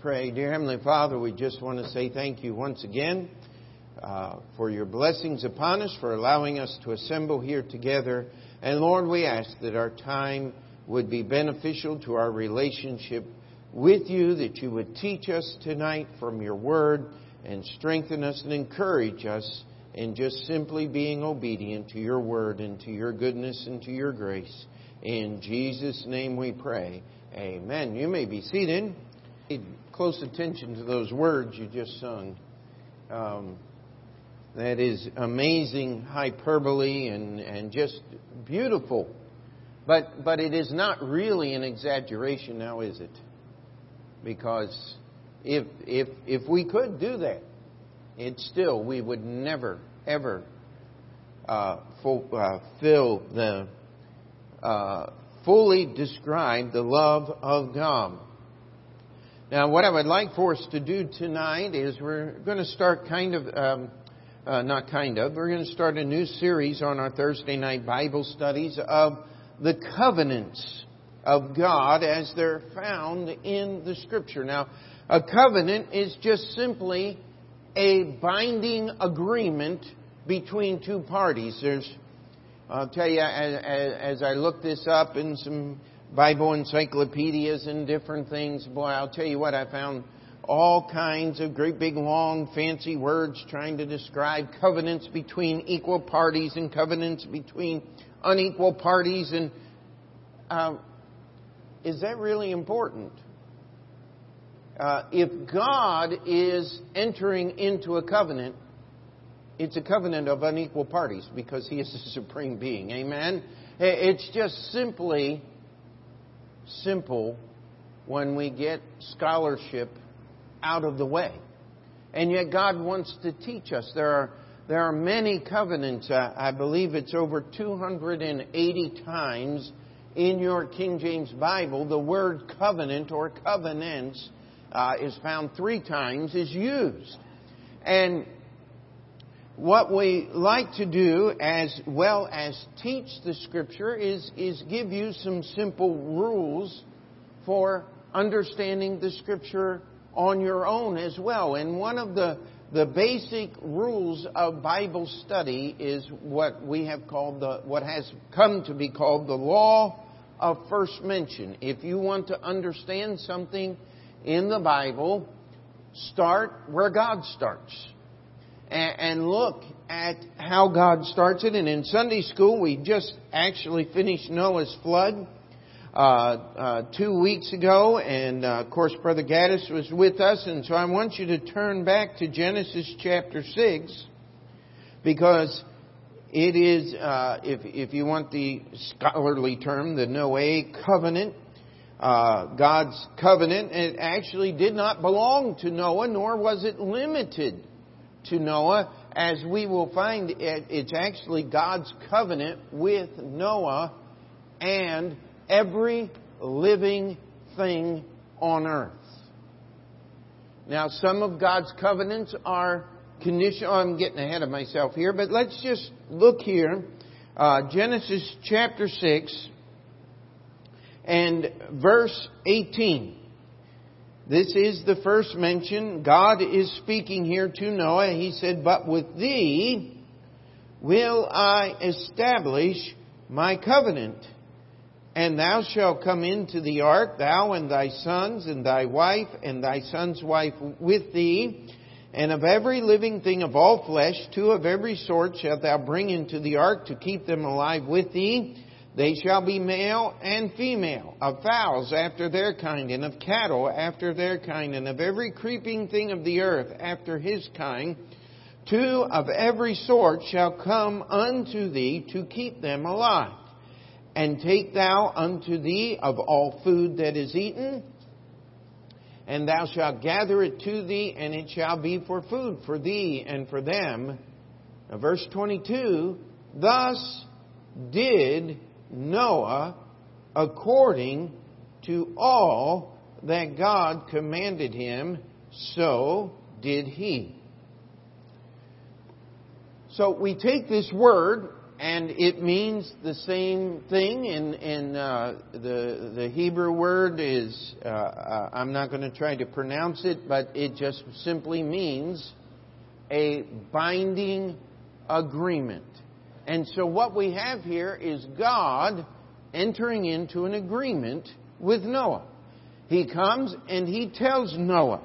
Pray, dear Heavenly Father, we just want to say thank you once again uh, for your blessings upon us, for allowing us to assemble here together. And Lord, we ask that our time would be beneficial to our relationship with you, that you would teach us tonight from your word and strengthen us and encourage us in just simply being obedient to your word and to your goodness and to your grace. In Jesus' name we pray. Amen. You may be seated close attention to those words you just sung. Um, that is amazing hyperbole and, and just beautiful. But, but it is not really an exaggeration now, is it? Because if, if, if we could do that, it still, we would never, ever uh, fulfill uh, the, uh, fully describe the love of God. Now, what I would like for us to do tonight is we're going to start kind of, um, uh, not kind of, we're going to start a new series on our Thursday night Bible studies of the covenants of God as they're found in the Scripture. Now, a covenant is just simply a binding agreement between two parties. There's, I'll tell you, as, as I looked this up in some Bible encyclopedias and different things. Boy, I'll tell you what, I found all kinds of great big long fancy words trying to describe covenants between equal parties and covenants between unequal parties and uh, is that really important? Uh, if God is entering into a covenant, it's a covenant of unequal parties because He is the supreme being. Amen? It's just simply simple when we get scholarship out of the way. And yet God wants to teach us. There are, there are many covenants. Uh, I believe it's over 280 times in your King James Bible. The word covenant or covenants uh, is found three times, is used. And what we like to do as well as teach the scripture is, is give you some simple rules for understanding the scripture on your own as well. And one of the, the basic rules of Bible study is what we have called the, what has come to be called the law of first mention. If you want to understand something in the Bible, start where God starts and look at how God starts it. And in Sunday school, we just actually finished Noah's flood uh, uh, two weeks ago, and uh, of course, Brother Gaddis was with us, and so I want you to turn back to Genesis chapter six because it is, uh, if if you want the scholarly term, the Noahic covenant. Uh, God's covenant, it actually did not belong to Noah, nor was it limited to Noah, as we will find it, it's actually God's covenant with Noah and every living thing on earth. Now, some of God's covenants are conditional. I'm getting ahead of myself here, but let's just look here. Uh, Genesis chapter 6 and verse 18. This is the first mention. God is speaking here to Noah. He said, But with thee will I establish my covenant. And thou shalt come into the ark, thou and thy sons, and thy wife, and thy son's wife with thee. And of every living thing of all flesh, two of every sort shalt thou bring into the ark to keep them alive with thee. They shall be male and female, of fowls after their kind, and of cattle after their kind, and of every creeping thing of the earth after his kind. Two of every sort shall come unto thee to keep them alive. And take thou unto thee of all food that is eaten, and thou shalt gather it to thee, and it shall be for food for thee and for them. Now, verse 22 Thus did Noah according to all that God commanded him, so did he. So we take this word and it means the same thing. In, in uh, the the Hebrew word is uh, uh I'm not going to try to pronounce it, but it just simply means a binding agreement. And so what we have here is God entering into an agreement with Noah. He comes and he tells Noah.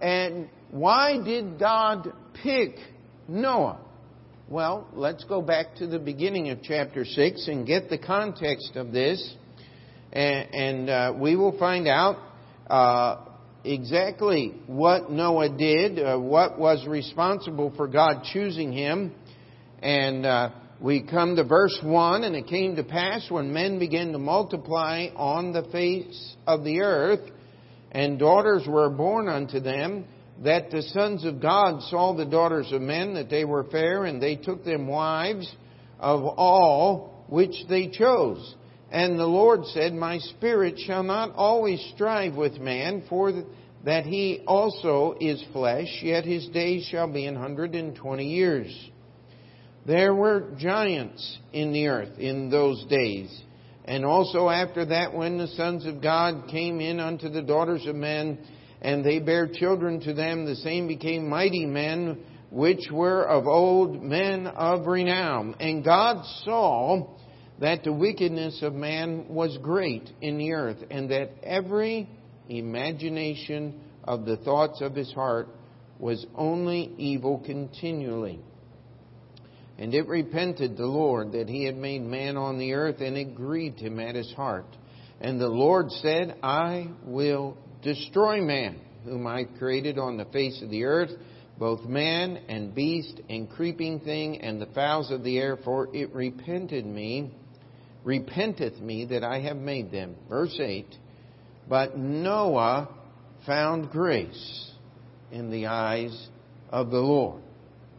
And why did God pick Noah? Well, let's go back to the beginning of chapter 6 and get the context of this. And, uh, we will find out uh, exactly what Noah did, uh, what was responsible for God choosing him. And we come to verse 1 And it came to pass when men began to multiply on the face of the earth, and daughters were born unto them that the sons of God saw the daughters of men, that they were fair, and they took them wives of all which they chose. And the Lord said, My spirit shall not always strive with man, for that he also is flesh, yet his days shall be an hundred and twenty years. There were giants in the earth in those days. And also after that, when the sons of God came in unto the daughters of men, and they bare children to them. The same became mighty men, which were of old men of renown. And God saw that the wickedness of man was great in the earth, and that every imagination of the thoughts of his heart was only evil continually. And it repented the Lord that he had made man on the earth, and it grieved him at his heart. And the Lord said, I will destroy man, whom I created on the face of the earth, both man and beast and creeping thing and the fowls of the air, for it repented me, repenteth me that I have made them. Verse 8, but Noah found grace in the eyes of the Lord.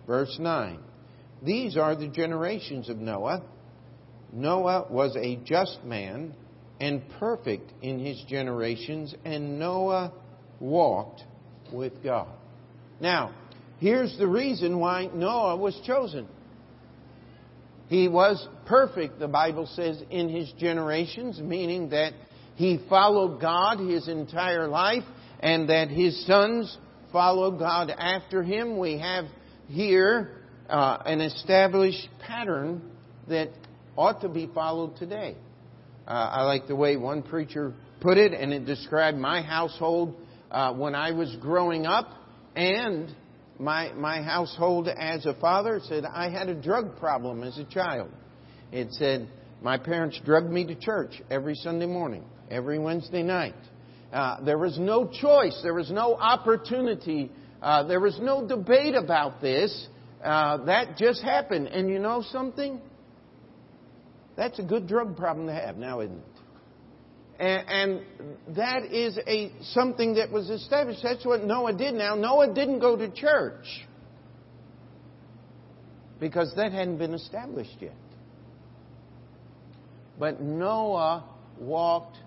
Verse 9, these are the generations of Noah. Noah was a just man and perfect in his generations, and Noah walked with God. Now, here's the reason why Noah was chosen. He was perfect, the Bible says, in his generations, meaning that he followed God his entire life and that his sons followed God after him. We have here uh, an established pattern that ought to be followed today. Uh, I like the way one preacher put it, and it described my household uh, when I was growing up and my, my household as a father. It said I had a drug problem as a child. It said my parents drugged me to church every Sunday morning, every Wednesday night. Uh, there was no choice, there was no opportunity, uh, there was no debate about this. Uh, that just happened. And you know something? That's a good drug problem to have now, isn't it? And, and that is a something that was established. That's what Noah did. Now Noah didn't go to church because that hadn't been established yet. But Noah walked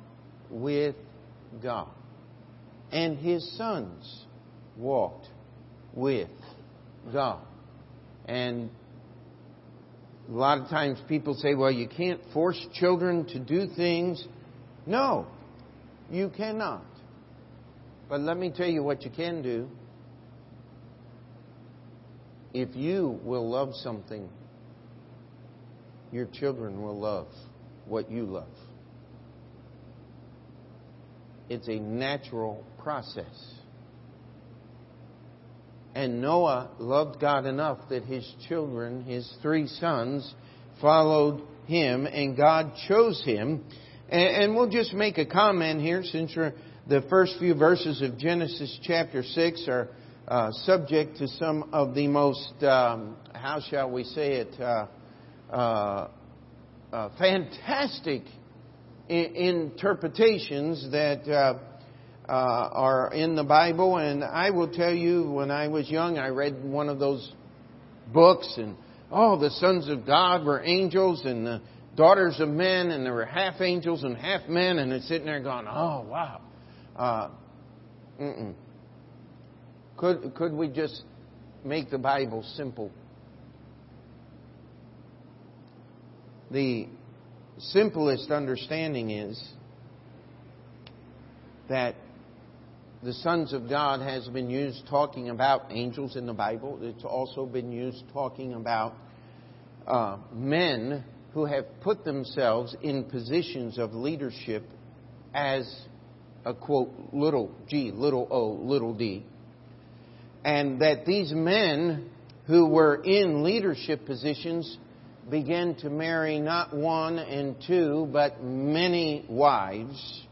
with God, and his sons walked with God. And a lot of times people say, well, you can't force children to do things. No, you cannot. But let me tell you what you can do. If you will love something, your children will love what you love. It's a natural process. And Noah loved God enough that his children, his three sons, followed him, and God chose him. And, we'll just make a comment here since the first few verses of Genesis chapter 6 are uh, subject to some of the most, um, how shall we say it, uh, uh, uh fantastic interpretations that uh, are in the Bible. And I will tell you, when I was young, I read one of those books, and oh, the sons of God were angels, and the daughters of men, and there were half angels and half men, and it's sitting there going, oh, wow. Uh. Could, could we just make the Bible simple? the simplest understanding is that the sons of God has been used talking about angels in the Bible. It's also been used talking about uh, men who have put themselves in positions of leadership as a quote, little g, little o, little d. And that these men who were in leadership positions began to marry not one and two, but many wives.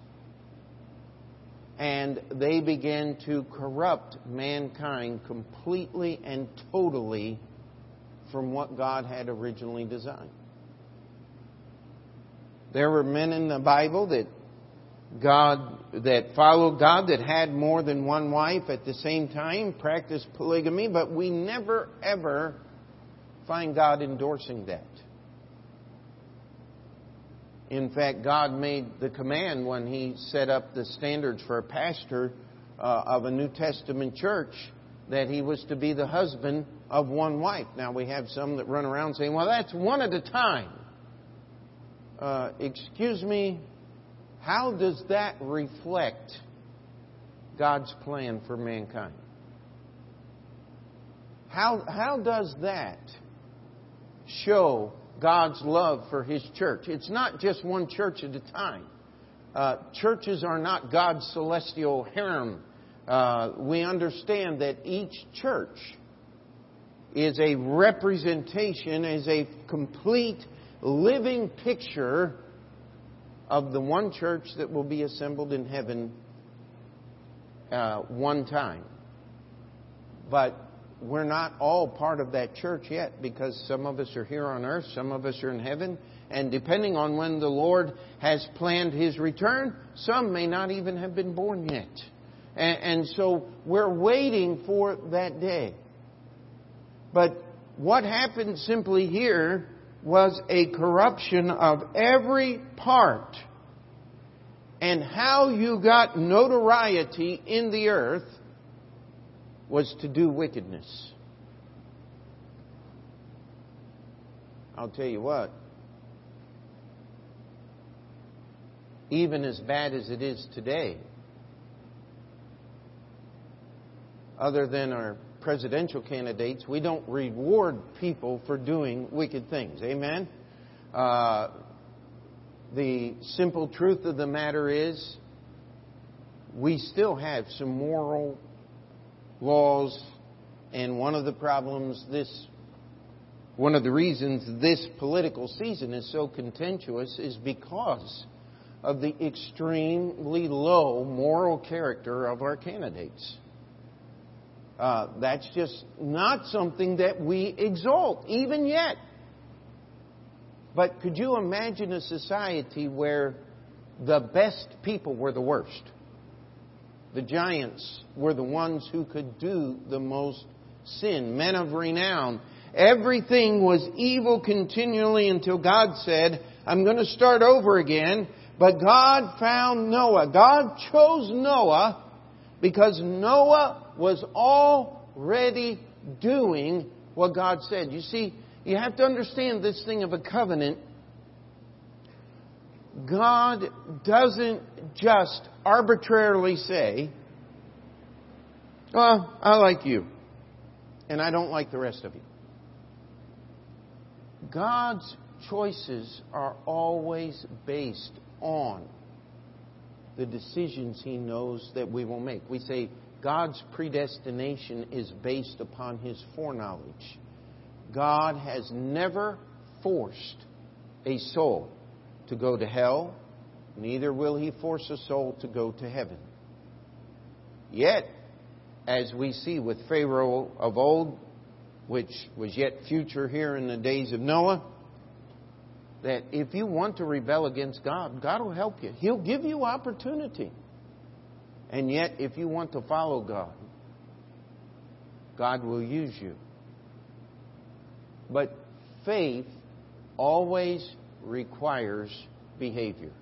And they began to corrupt mankind completely and totally from what God had originally designed. There were men in the Bible that God that followed God that had more than one wife at the same time, practiced polygamy, but we never ever find God endorsing that. In fact, God made the command when He set up the standards for a pastor uh, of a New Testament church that he was to be the husband of one wife. Now, we have some that run around saying, well, that's one at a time. Uh, excuse me, how does that reflect God's plan for mankind? How, how does that show God's love for His church? It's not just one church at a time. Uh, churches are not God's celestial harem. Uh, we understand that each church is a representation, is a complete living picture of the one church that will be assembled in heaven uh, one time. But we're not all part of that church yet because some of us are here on earth, some of us are in heaven, and depending on when the Lord has planned his return, some may not even have been born yet. And, and so we're waiting for that day. But what happened simply here was a corruption of every part. And how you got notoriety in the earth was to do wickedness. I'll tell you what, even as bad as it is today, other than our presidential candidates, we don't reward people for doing wicked things. Amen? Uh, the simple truth of the matter is, we still have some moral laws, and one of the problems this one of the reasons this political season is so contentious is because of the extremely low moral character of our candidates. Uh, that's just not something that we exalt, even yet. But could you imagine a society where the best people were the worst? The giants were the ones who could do the most sin, men of renown. Everything was evil continually until God said, I'm going to start over again. But God found Noah. God chose Noah because Noah was already doing what God said. You see, you have to understand this thing of a covenant. God doesn't just arbitrarily say, Well, I like you, and I don't like the rest of you. God's choices are always based on the decisions He knows that we will make. We say, God's predestination is based upon His foreknowledge. God has never forced a soul to go to hell, neither will He force a soul to go to heaven. Yet, as we see with Pharaoh of old, which was yet future here in the days of Noah, that if you want to rebel against God, God will help you. He'll give you opportunity. And yet, if you want to follow God, God will use you. But faith always requires behavior.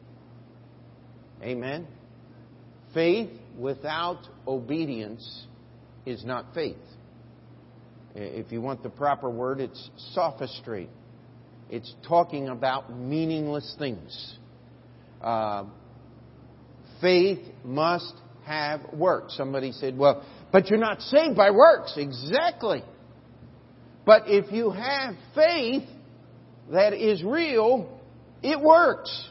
Amen? Faith without obedience is not faith. If you want the proper word, it's sophistry. It's talking about meaningless things. Uh, faith must have works. Somebody said, well, but you're not saved by works. Exactly. But if you have faith that is real, it works.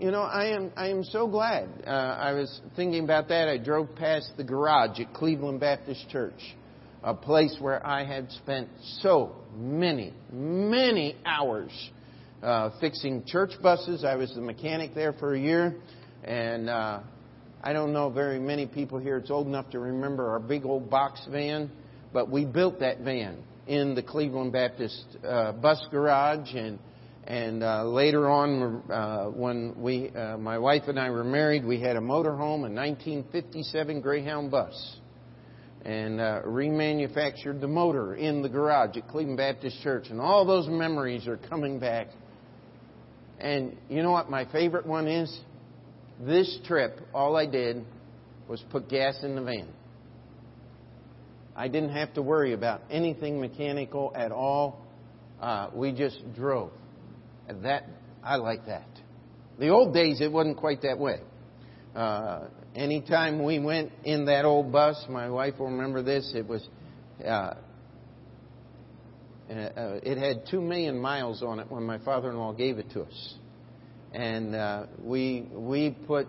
You know, I am I am so glad. Uh, I was thinking about that. I drove past the garage at Cleveland Baptist Church, a place where I had spent so many, many hours uh, fixing church buses. I was the mechanic there for a year, and uh, I don't know very many people here. It's old enough to remember our big old box van, but we built that van in the Cleveland Baptist uh, bus garage and and uh, later on, uh, when we, uh, my wife and I were married, we had a motorhome, a 1957 Greyhound bus, and uh, remanufactured the motor in the garage at Cleveland Baptist Church. And all those memories are coming back. And you know what my favorite one is? This trip, all I did was put gas in the van. I didn't have to worry about anything mechanical at all. Uh, we just drove. And that, I like that. The old days, it wasn't quite that way. Uh, anytime we went in that old bus, my wife will remember this, it was, uh, uh, it had two million miles on it when my father-in-law gave it to us. And uh, we, we put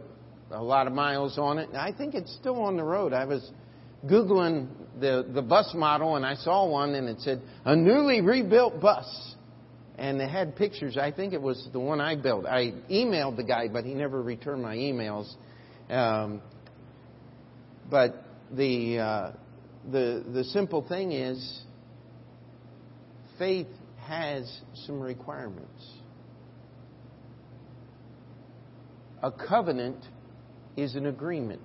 a lot of miles on it. I think it's still on the road. I was Googling the, the bus model and I saw one and it said, a newly rebuilt bus and they had pictures. I think it was the one I built. I emailed the guy, but he never returned my emails. Um, but the uh, the the simple thing is, faith has some requirements. A covenant is an agreement.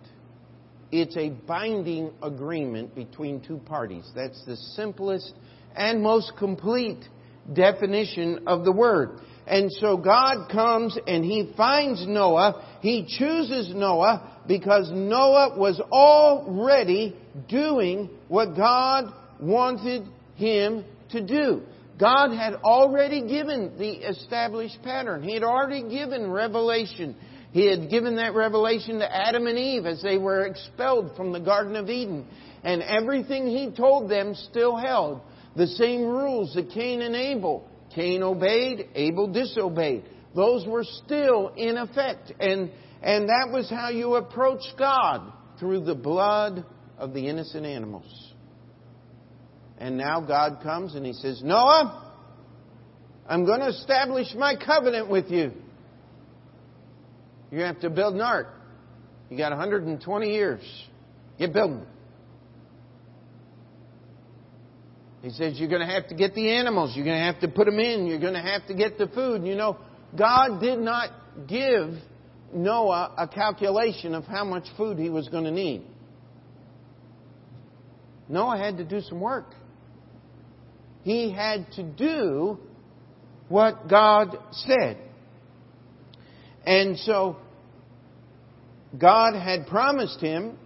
It's a binding agreement between two parties. That's the simplest and most complete definition of the word. And so God comes and He finds Noah. He chooses Noah because Noah was already doing what God wanted him to do. God had already given the established pattern. He had already given revelation. He had given that revelation to Adam and Eve as they were expelled from the Garden of Eden. And everything He told them still held. The same rules that Cain and Abel. Cain obeyed, Abel disobeyed. Those were still in effect. And, and that was how you approach God through the blood of the innocent animals. And now God comes and He says, Noah, I'm going to establish my covenant with you. You have to build an ark. You got 120 years. Get building. He says you're going to have to get the animals. You're going to have to put them in. You're going to have to get the food. You know, God did not give Noah a calculation of how much food he was going to need. Noah had to do some work. He had to do what God said. And so, God had promised him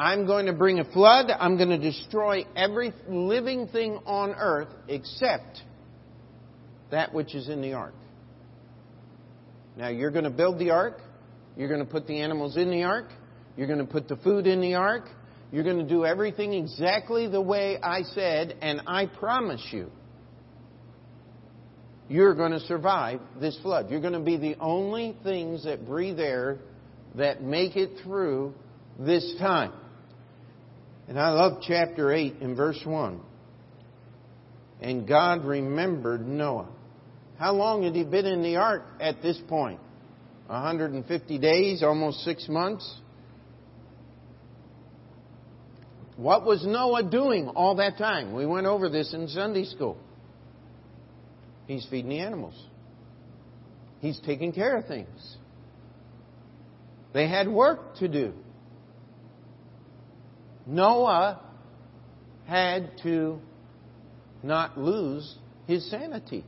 I'm going to bring a flood. I'm going to destroy every living thing on earth except that which is in the ark. Now, you're going to build the ark. You're going to put the animals in the ark. You're going to put the food in the ark. You're going to do everything exactly the way I said, and I promise you, you're going to survive this flood. You're going to be the only things that breathe air that make it through this time. And I love chapter 8 in verse 1. And God remembered Noah. How long had he been in the ark at this point? 150 days, almost six months. What was Noah doing all that time? We went over this in Sunday school. He's feeding the animals. He's taking care of things. They had work to do. Noah had to not lose his sanity.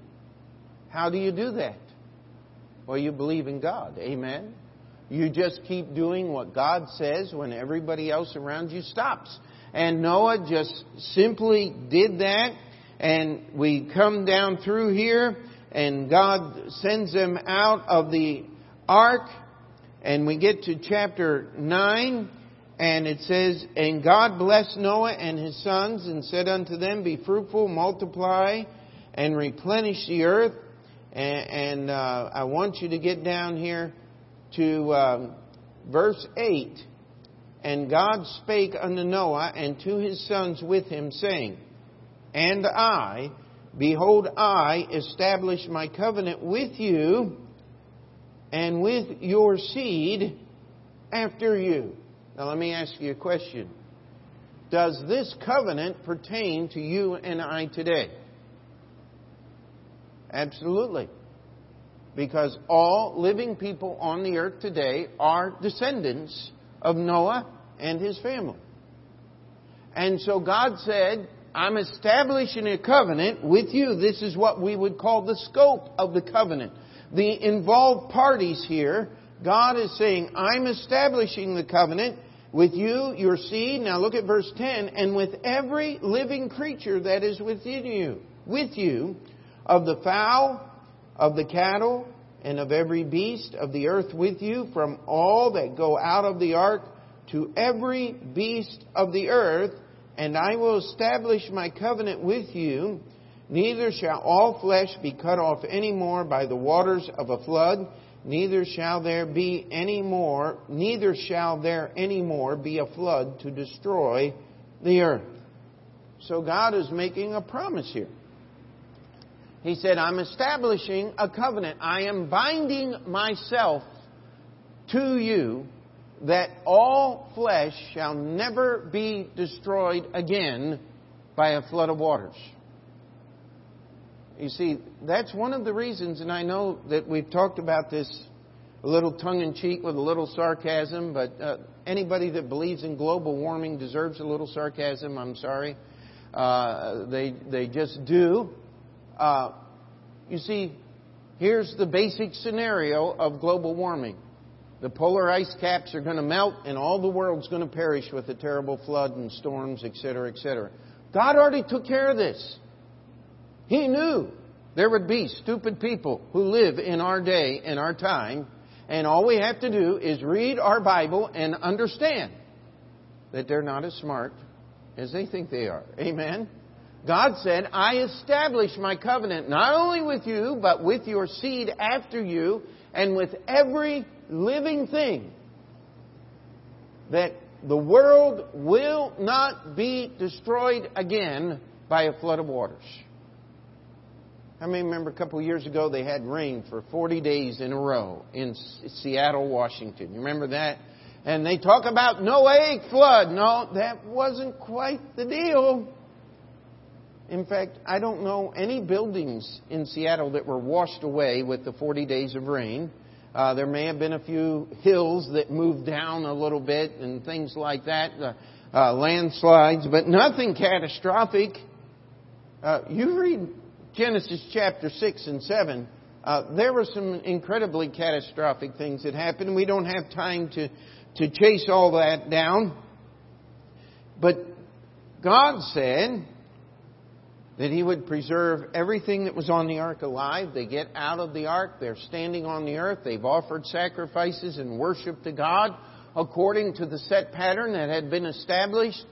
How do you do that? Well, you believe in God. Amen. You just keep doing what God says when everybody else around you stops. And Noah just simply did that. and we come down through here, and God sends them out of the ark, and we get to chapter 9, and it says, And God blessed Noah and his sons, and said unto them, Be fruitful, multiply, and replenish the earth. And, and uh, I want you to get down here to um, verse 8. And God spake unto Noah and to his sons with him, saying, And I, behold, I establish my covenant with you and with your seed after you. Now let me ask you a question. Does this covenant pertain to you and I today? Absolutely. Because all living people on the earth today are descendants of Noah and his family. And so God said, I'm establishing a covenant with you. This is what we would call the scope of the covenant. The involved parties here, God is saying, I'm establishing the covenant with you, your seed. Now look at verse 10. And with every living creature that is within you, with you, of the fowl, of the cattle, and of every beast of the earth with you, from all that go out of the ark to every beast of the earth, and I will establish my covenant with you. Neither shall all flesh be cut off any more by the waters of a flood, neither shall there be any more, neither shall there any more be a flood to destroy the earth. So God is making a promise here. He said, I'm establishing a covenant. I am binding myself to you that all flesh shall never be destroyed again by a flood of waters. You see, that's one of the reasons, and I know that we've talked about this a little tongue in cheek with a little sarcasm, but uh, anybody that believes in global warming deserves a little sarcasm. I'm sorry. Uh, they, they just do. Uh, you see, here's the basic scenario of global warming. The polar ice caps are going to melt and all the world's going to perish with a terrible flood and storms, etc., etc. God already took care of this. He knew there would be stupid people who live in our day, and our time, and all we have to do is read our Bible and understand that they're not as smart as they think they are. Amen? God said, I establish my covenant not only with you, but with your seed after you, and with every living thing that the world will not be destroyed again by a flood of waters. I may remember a couple of years ago they had rain for 40 days in a row in Seattle, Washington. You remember that? And they talk about Noahic flood. No, that wasn't quite the deal. In fact, I don't know any buildings in Seattle that were washed away with the 40 days of rain. Uh, there may have been a few hills that moved down a little bit and things like that, uh, uh, landslides, but nothing catastrophic. Uh, you read Genesis chapter 6 and 7. Uh, there were some incredibly catastrophic things that happened. We don't have time to, to chase all that down. But God said, that he would preserve everything that was on the ark alive. They get out of the ark, they're standing on the earth, they've offered sacrifices and worship to God according to the set pattern that had been established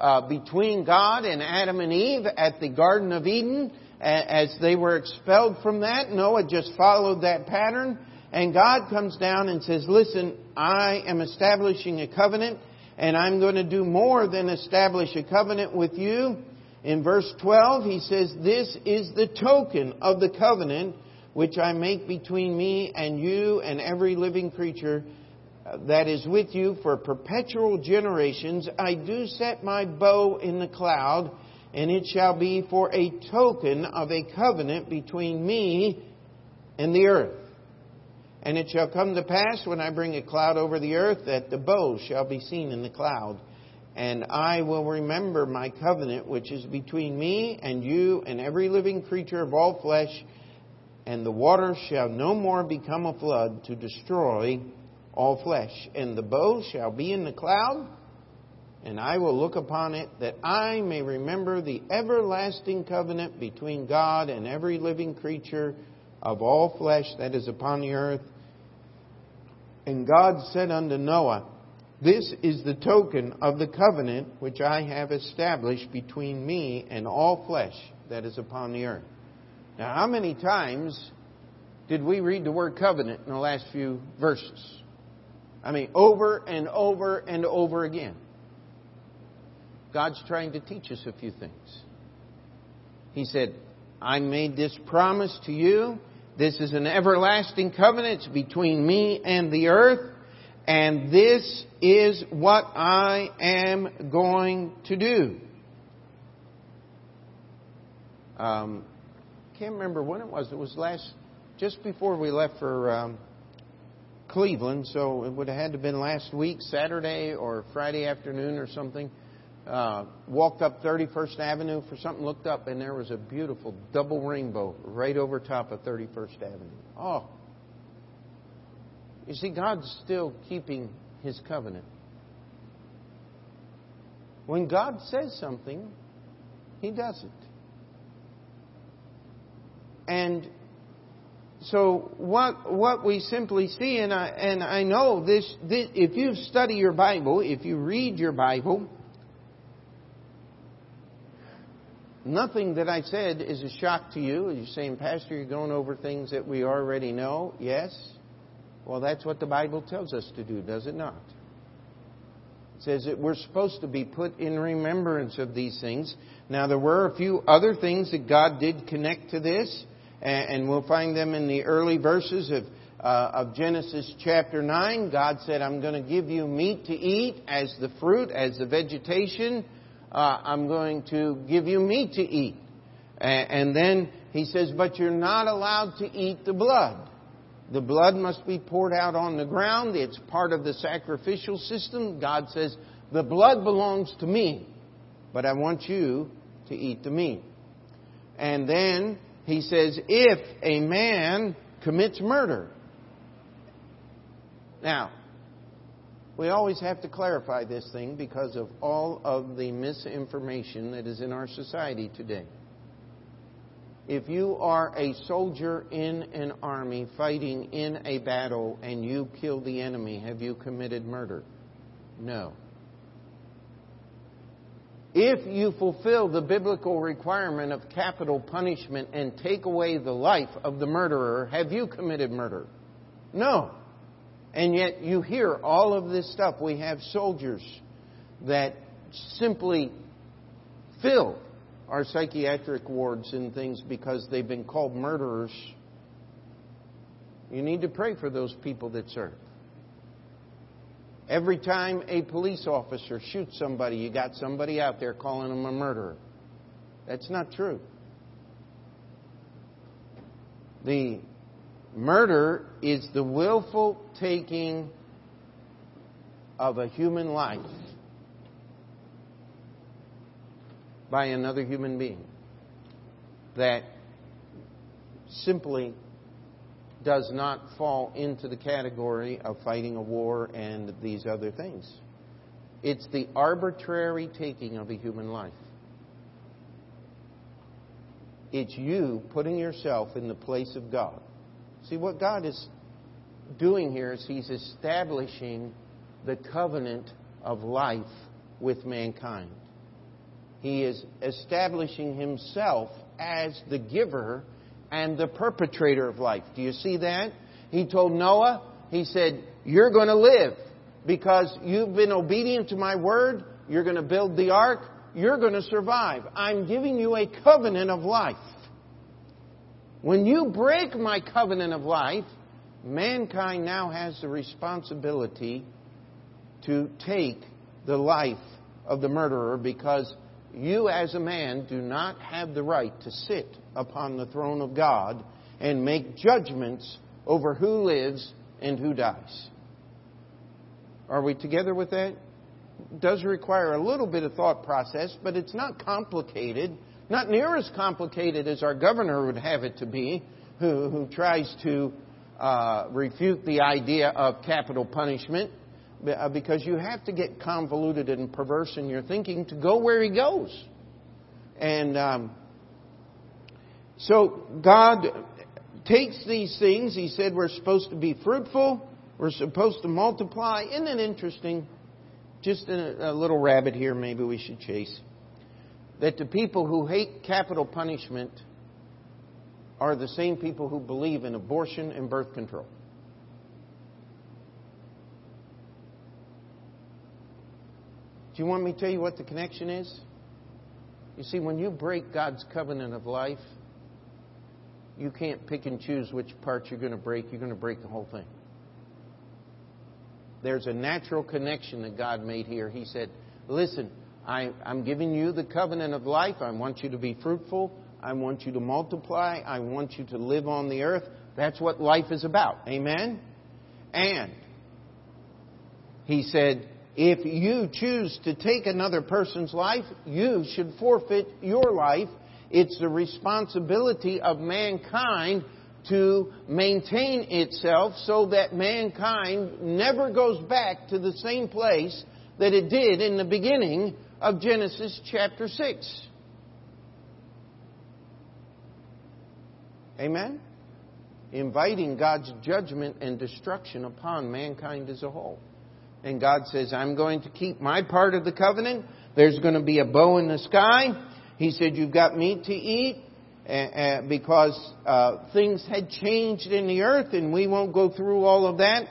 uh, between God and Adam and Eve at the Garden of Eden. As they were expelled from that, Noah just followed that pattern. And God comes down and says, Listen, I am establishing a covenant, and I'm going to do more than establish a covenant with you. In verse 12, he says, This is the token of the covenant which I make between me and you and every living creature uh, that is with you for perpetual generations. I do set my bow in the cloud, and it shall be for a token of a covenant between me and the earth. And it shall come to pass when I bring a cloud over the earth that the bow shall be seen in the cloud and I will remember my covenant which is between me and you and every living creature of all flesh, and the waters shall no more become a flood to destroy all flesh. And the bow shall be in the cloud, and I will look upon it that I may remember the everlasting covenant between God and every living creature of all flesh that is upon the earth. And God said unto Noah, This is the token of the covenant which I have established between me and all flesh that is upon the earth. Now, how many times did we read the word covenant in the last few verses? I mean, over and over and over again. God's trying to teach us a few things. He said, I made this promise to you. This is an everlasting covenant it's between me and the earth. And this is what I am going to do. Um, can't remember when it was. It was last, just before we left for um, Cleveland, so it would have had to have been last week, Saturday or Friday afternoon or something. Uh, walked up 31st Avenue for something, looked up, and there was a beautiful double rainbow right over top of 31st Avenue. Oh. You see, God's still keeping His covenant. When God says something, He does it. And so what what we simply see, and I and I know this, this if you study your Bible, if you read your Bible, nothing that I said is a shock to you. You're saying, Pastor, you're going over things that we already know. Yes. Well, that's what the Bible tells us to do, does it not? It says that we're supposed to be put in remembrance of these things. Now, there were a few other things that God did connect to this and we'll find them in the early verses of, uh, of Genesis chapter 9. God said, I'm going to give you meat to eat as the fruit, as the vegetation. Uh, I'm going to give you meat to eat. And then he says, but you're not allowed to eat the blood. The blood must be poured out on the ground. It's part of the sacrificial system. God says, the blood belongs to me, but I want you to eat the meat. And then he says, if a man commits murder. Now, we always have to clarify this thing because of all of the misinformation that is in our society today. If you are a soldier in an army fighting in a battle and you kill the enemy, have you committed murder? No. If you fulfill the biblical requirement of capital punishment and take away the life of the murderer, have you committed murder? No. And yet you hear all of this stuff. We have soldiers that simply fill our psychiatric wards and things because they've been called murderers. You need to pray for those people that serve. Every time a police officer shoots somebody, you got somebody out there calling them a murderer. That's not true. The murder is the willful taking of a human life by another human being that simply does not fall into the category of fighting a war and these other things. It's the arbitrary taking of a human life. It's you putting yourself in the place of God. See, what God is doing here is He's establishing the covenant of life with mankind. He is establishing Himself as the giver and the perpetrator of life. Do you see that? He told Noah, he said, You're going to live because you've been obedient to my word. You're going to build the ark. You're going to survive. I'm giving you a covenant of life. When you break my covenant of life, mankind now has the responsibility to take the life of the murderer because you as a man do not have the right to sit upon the throne of God and make judgments over who lives and who dies. Are we together with that? It does require a little bit of thought process, but it's not complicated. Not near as complicated as our governor would have it to be, who, who tries to uh, refute the idea of capital punishment. uh, because you have to get convoluted and perverse in your thinking to go where He goes. And um, so God takes these things. He said we're supposed to be fruitful, we're supposed to multiply. Isn't it interesting? Just a, a little rabbit here, maybe we should chase. That the people who hate capital punishment are the same people who believe in abortion and birth control. Do you want me to tell you what the connection is? You see, when you break God's covenant of life, you can't pick and choose which parts you're going to break. You're going to break the whole thing. There's a natural connection that God made here. He said, Listen, I, am giving you the covenant of life. I want you to be fruitful. I want you to multiply. I want you to live on the earth. That's what life is about. Amen? And he said, if you choose to take another person's life, you should forfeit your life. It's the responsibility of mankind to maintain itself so that mankind never goes back to the same place that it did in the beginning of Genesis chapter 6. Amen? Inviting God's judgment and destruction upon mankind as a whole. And God says, I'm going to keep my part of the covenant. There's going to be a bow in the sky. He said, You've got meat to eat because uh, things had changed in the earth, and we won't go through all of that.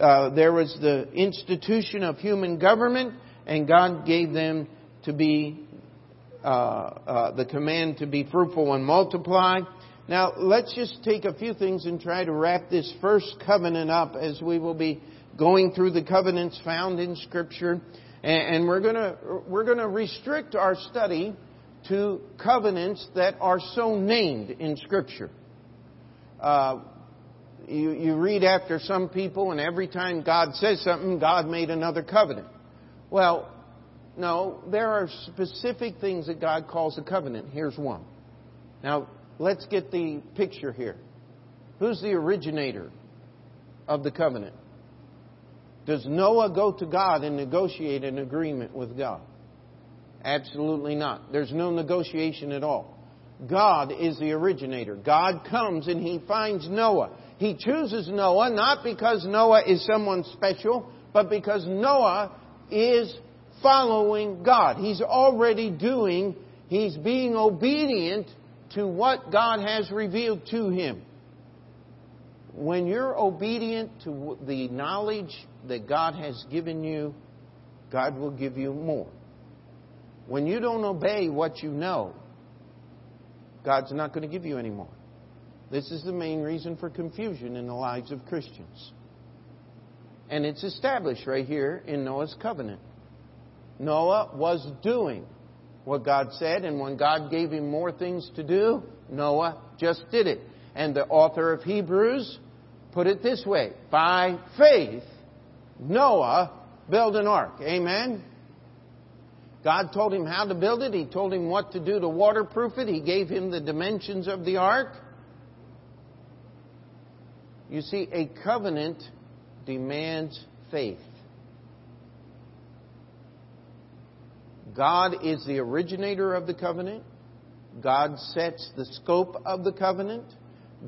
Uh, there was the institution of human government, and God gave them to be uh, uh, the command to be fruitful and multiply. Now, let's just take a few things and try to wrap this first covenant up as we will be going through the covenants found in Scripture. And we're going to, we're going to restrict our study to covenants that are so named in Scripture. Uh, you, you read after some people, and every time God says something, God made another covenant. Well, no, there are specific things that God calls a covenant. Here's one. Now, let's get the picture here. Who's the originator of the covenant? Does Noah go to God and negotiate an agreement with God? Absolutely not. There's no negotiation at all. God is the originator. God comes and he finds Noah. He chooses Noah not because Noah is someone special, but because Noah is following God. He's already doing, he's being obedient to what God has revealed to him. When you're obedient to the knowledge that God has given you, God will give you more. When you don't obey what you know, God's not going to give you any more. This is the main reason for confusion in the lives of Christians. And it's established right here in Noah's covenant. Noah was doing what God said, and when God gave him more things to do, Noah just did it. And the author of Hebrews put it this way By faith, Noah built an ark. Amen? God told him how to build it. He told him what to do to waterproof it. He gave him the dimensions of the ark. You see, a covenant demands faith. God is the originator of the covenant. God sets the scope of the covenant.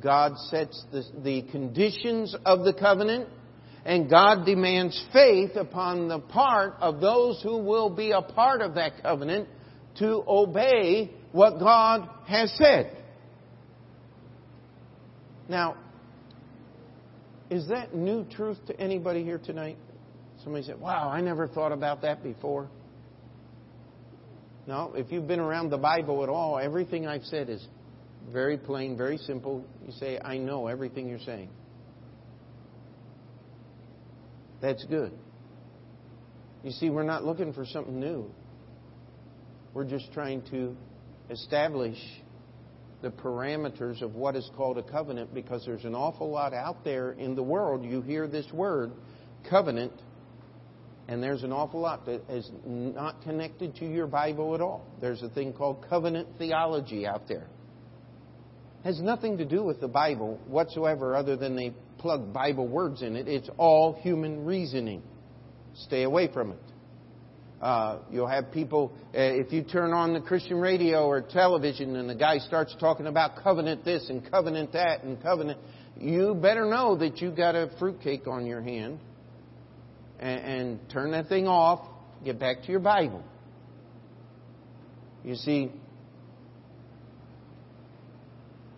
God sets the, the, conditions of the covenant. And God demands faith upon the part of those who will be a part of that covenant to obey what God has said. Now, is that new truth to anybody here tonight? Somebody said, Wow, I never thought about that before. No, if you've been around the Bible at all, everything I've said is very plain, very simple. You say, I know everything you're saying. That's good. You see, we're not looking for something new. We're just trying to establish the parameters of what is called a covenant because there's an awful lot out there in the world. You hear this word, covenant, and there's an awful lot that is not connected to your Bible at all. There's a thing called covenant theology out there. It has nothing to do with the Bible whatsoever other than they plug Bible words in it. It's all human reasoning. Stay away from it. Uh, you'll have people, uh, if you turn on the Christian radio or television and the guy starts talking about covenant this and covenant that and covenant, you better know that you've got a fruitcake on your hand and, and turn that thing off, get back to your Bible. You see,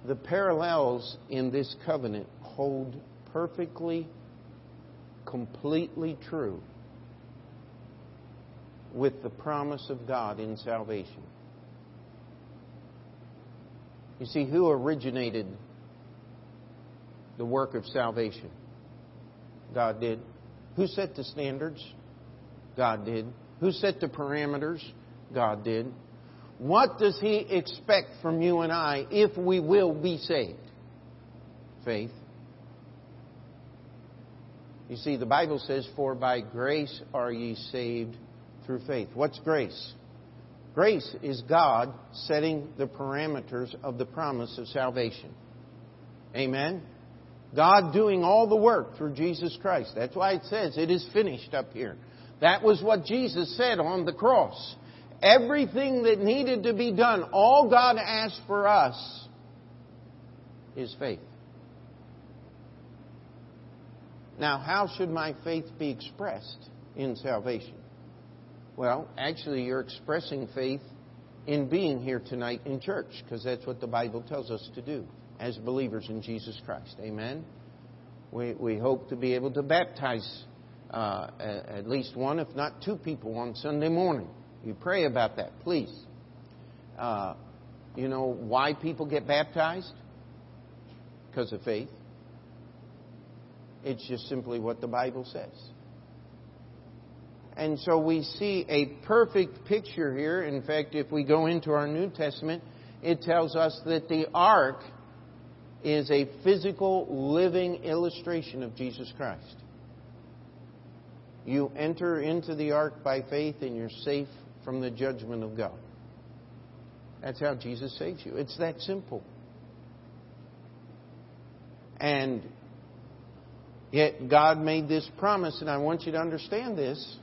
the parallels in this covenant hold perfectly, completely true with the promise of God in salvation. You see, who originated the work of salvation? God did. Who set the standards? God did. Who set the parameters? God did. What does He expect from you and I if we will be saved? Faith. You see, the Bible says, For by grace are ye saved through faith. What's grace? Grace is God setting the parameters of the promise of salvation. Amen? God doing all the work through Jesus Christ. That's why it says it is finished up here. That was what Jesus said on the cross. Everything that needed to be done, all God asked for us is faith. Now, how should my faith be expressed in salvation? Well, actually, you're expressing faith in being here tonight in church because that's what the Bible tells us to do as believers in Jesus Christ. Amen? We, we hope to be able to baptize uh, at least one, if not two people on Sunday morning. You pray about that, please. Uh, you know why people get baptized? Because of faith. It's just simply what the Bible says. And so we see a perfect picture here. In fact, if we go into our New Testament, it tells us that the ark is a physical, living illustration of Jesus Christ. You enter into the ark by faith and you're safe from the judgment of God. That's how Jesus saves you. It's that simple. And yet God made this promise, and I want you to understand this.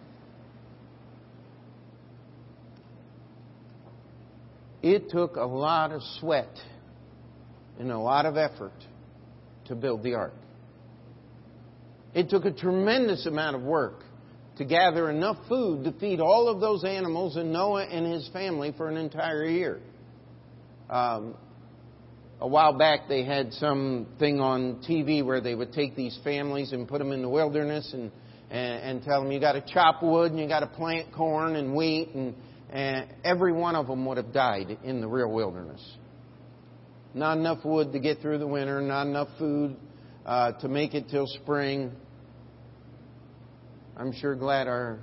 It took a lot of sweat and a lot of effort to build the ark. It took a tremendous amount of work to gather enough food to feed all of those animals and Noah and his family for an entire year. Um, a while back, they had some thing on TV where they would take these families and put them in the wilderness and and, and tell them you got to chop wood and you got to plant corn and wheat and and every one of them would have died in the real wilderness. Not enough wood to get through the winter, not enough food uh, to make it till spring. I'm sure glad our,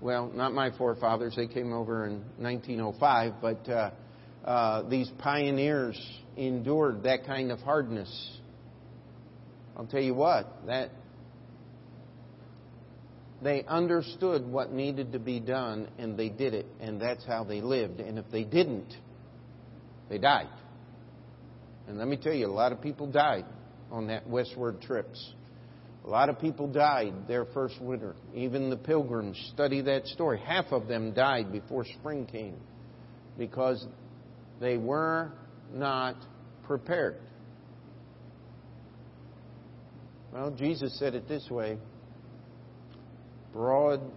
well, not my forefathers, they came over in 1905, but uh, uh, these pioneers endured that kind of hardness. I'll tell you what, that they understood what needed to be done and they did it, and that's how they lived. And if they didn't, they died. And let me tell you, a lot of people died on that westward trips. A lot of people died their first winter. Even the pilgrims study that story. Half of them died before spring came because they were not prepared. Well, Jesus said it this way Broad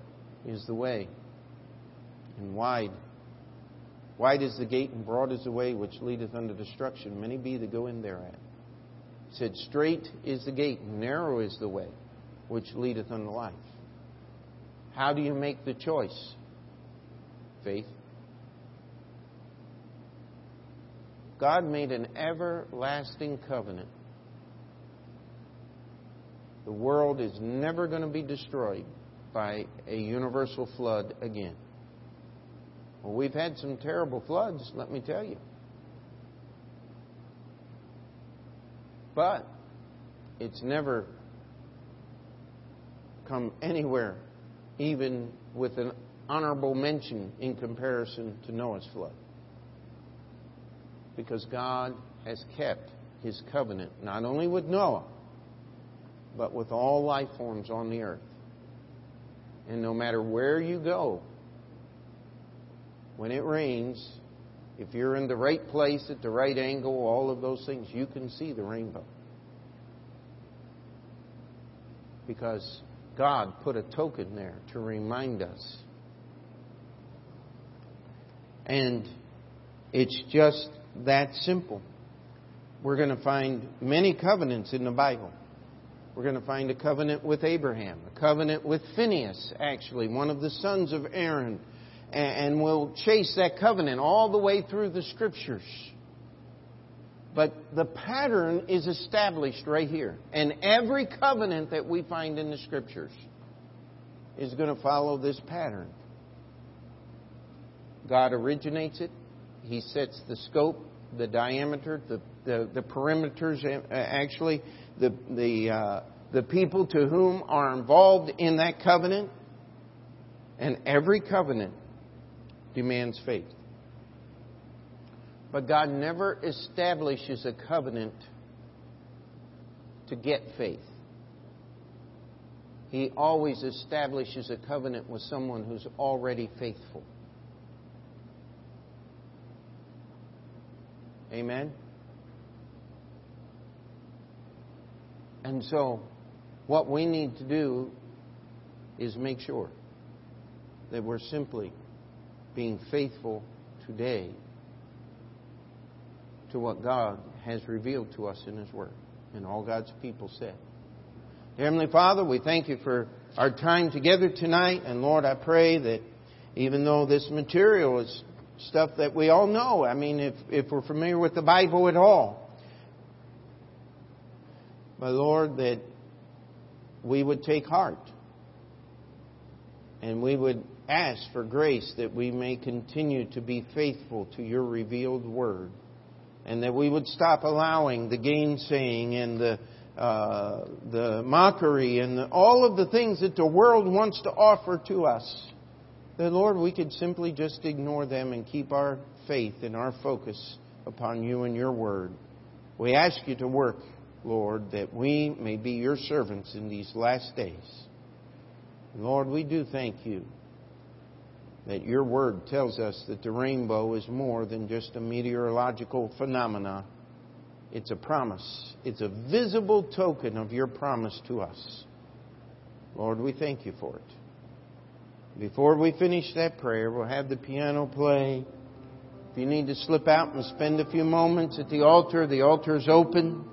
is the way, and wide. Wide is the gate, and broad is the way which leadeth unto destruction. Many be that go in thereat. He said, Strait is the gate, and narrow is the way which leadeth unto life. How do you make the choice? Faith. God made an everlasting covenant. The world is never going to be destroyed by a universal flood again. Well, we've had some terrible floods, let me tell you. But it's never come anywhere, even with an honorable mention in comparison to Noah's flood. Because God has kept his covenant not only with Noah, but with all life forms on the earth. And no matter where you go, when it rains, if you're in the right place at the right angle, all of those things, you can see the rainbow. Because God put a token there to remind us. And it's just that simple. We're going to find many covenants in the Bible. We're going to find a covenant with Abraham, a covenant with Phineas, actually, one of the sons of Aaron. And we'll chase that covenant all the way through the scriptures. But the pattern is established right here. And every covenant that we find in the scriptures is going to follow this pattern. God originates it, He sets the scope, the diameter, the, the, the perimeters, uh, actually, the, the, uh, the people to whom are involved in that covenant. And every covenant demands faith. But God never establishes a covenant to get faith. He always establishes a covenant with someone who's already faithful. Amen? And so, what we need to do is make sure that we're simply being faithful today to what God has revealed to us in His Word. And all God's people said. Heavenly Father, we thank you for our time together tonight. And Lord, I pray that even though this material is stuff that we all know, I mean, if, if we're familiar with the Bible at all, but Lord, that we would take heart and we would ask for grace that we may continue to be faithful to your revealed word and that we would stop allowing the gainsaying and the uh, the mockery and the, all of the things that the world wants to offer to us. That Lord, we could simply just ignore them and keep our faith and our focus upon you and your word. We ask you to work, Lord, that we may be your servants in these last days. Lord, we do thank you that your word tells us that the rainbow is more than just a meteorological phenomena. It's a promise. It's a visible token of your promise to us. Lord, we thank you for it. Before we finish that prayer, we'll have the piano play. If you need to slip out and spend a few moments at the altar, the altar is open.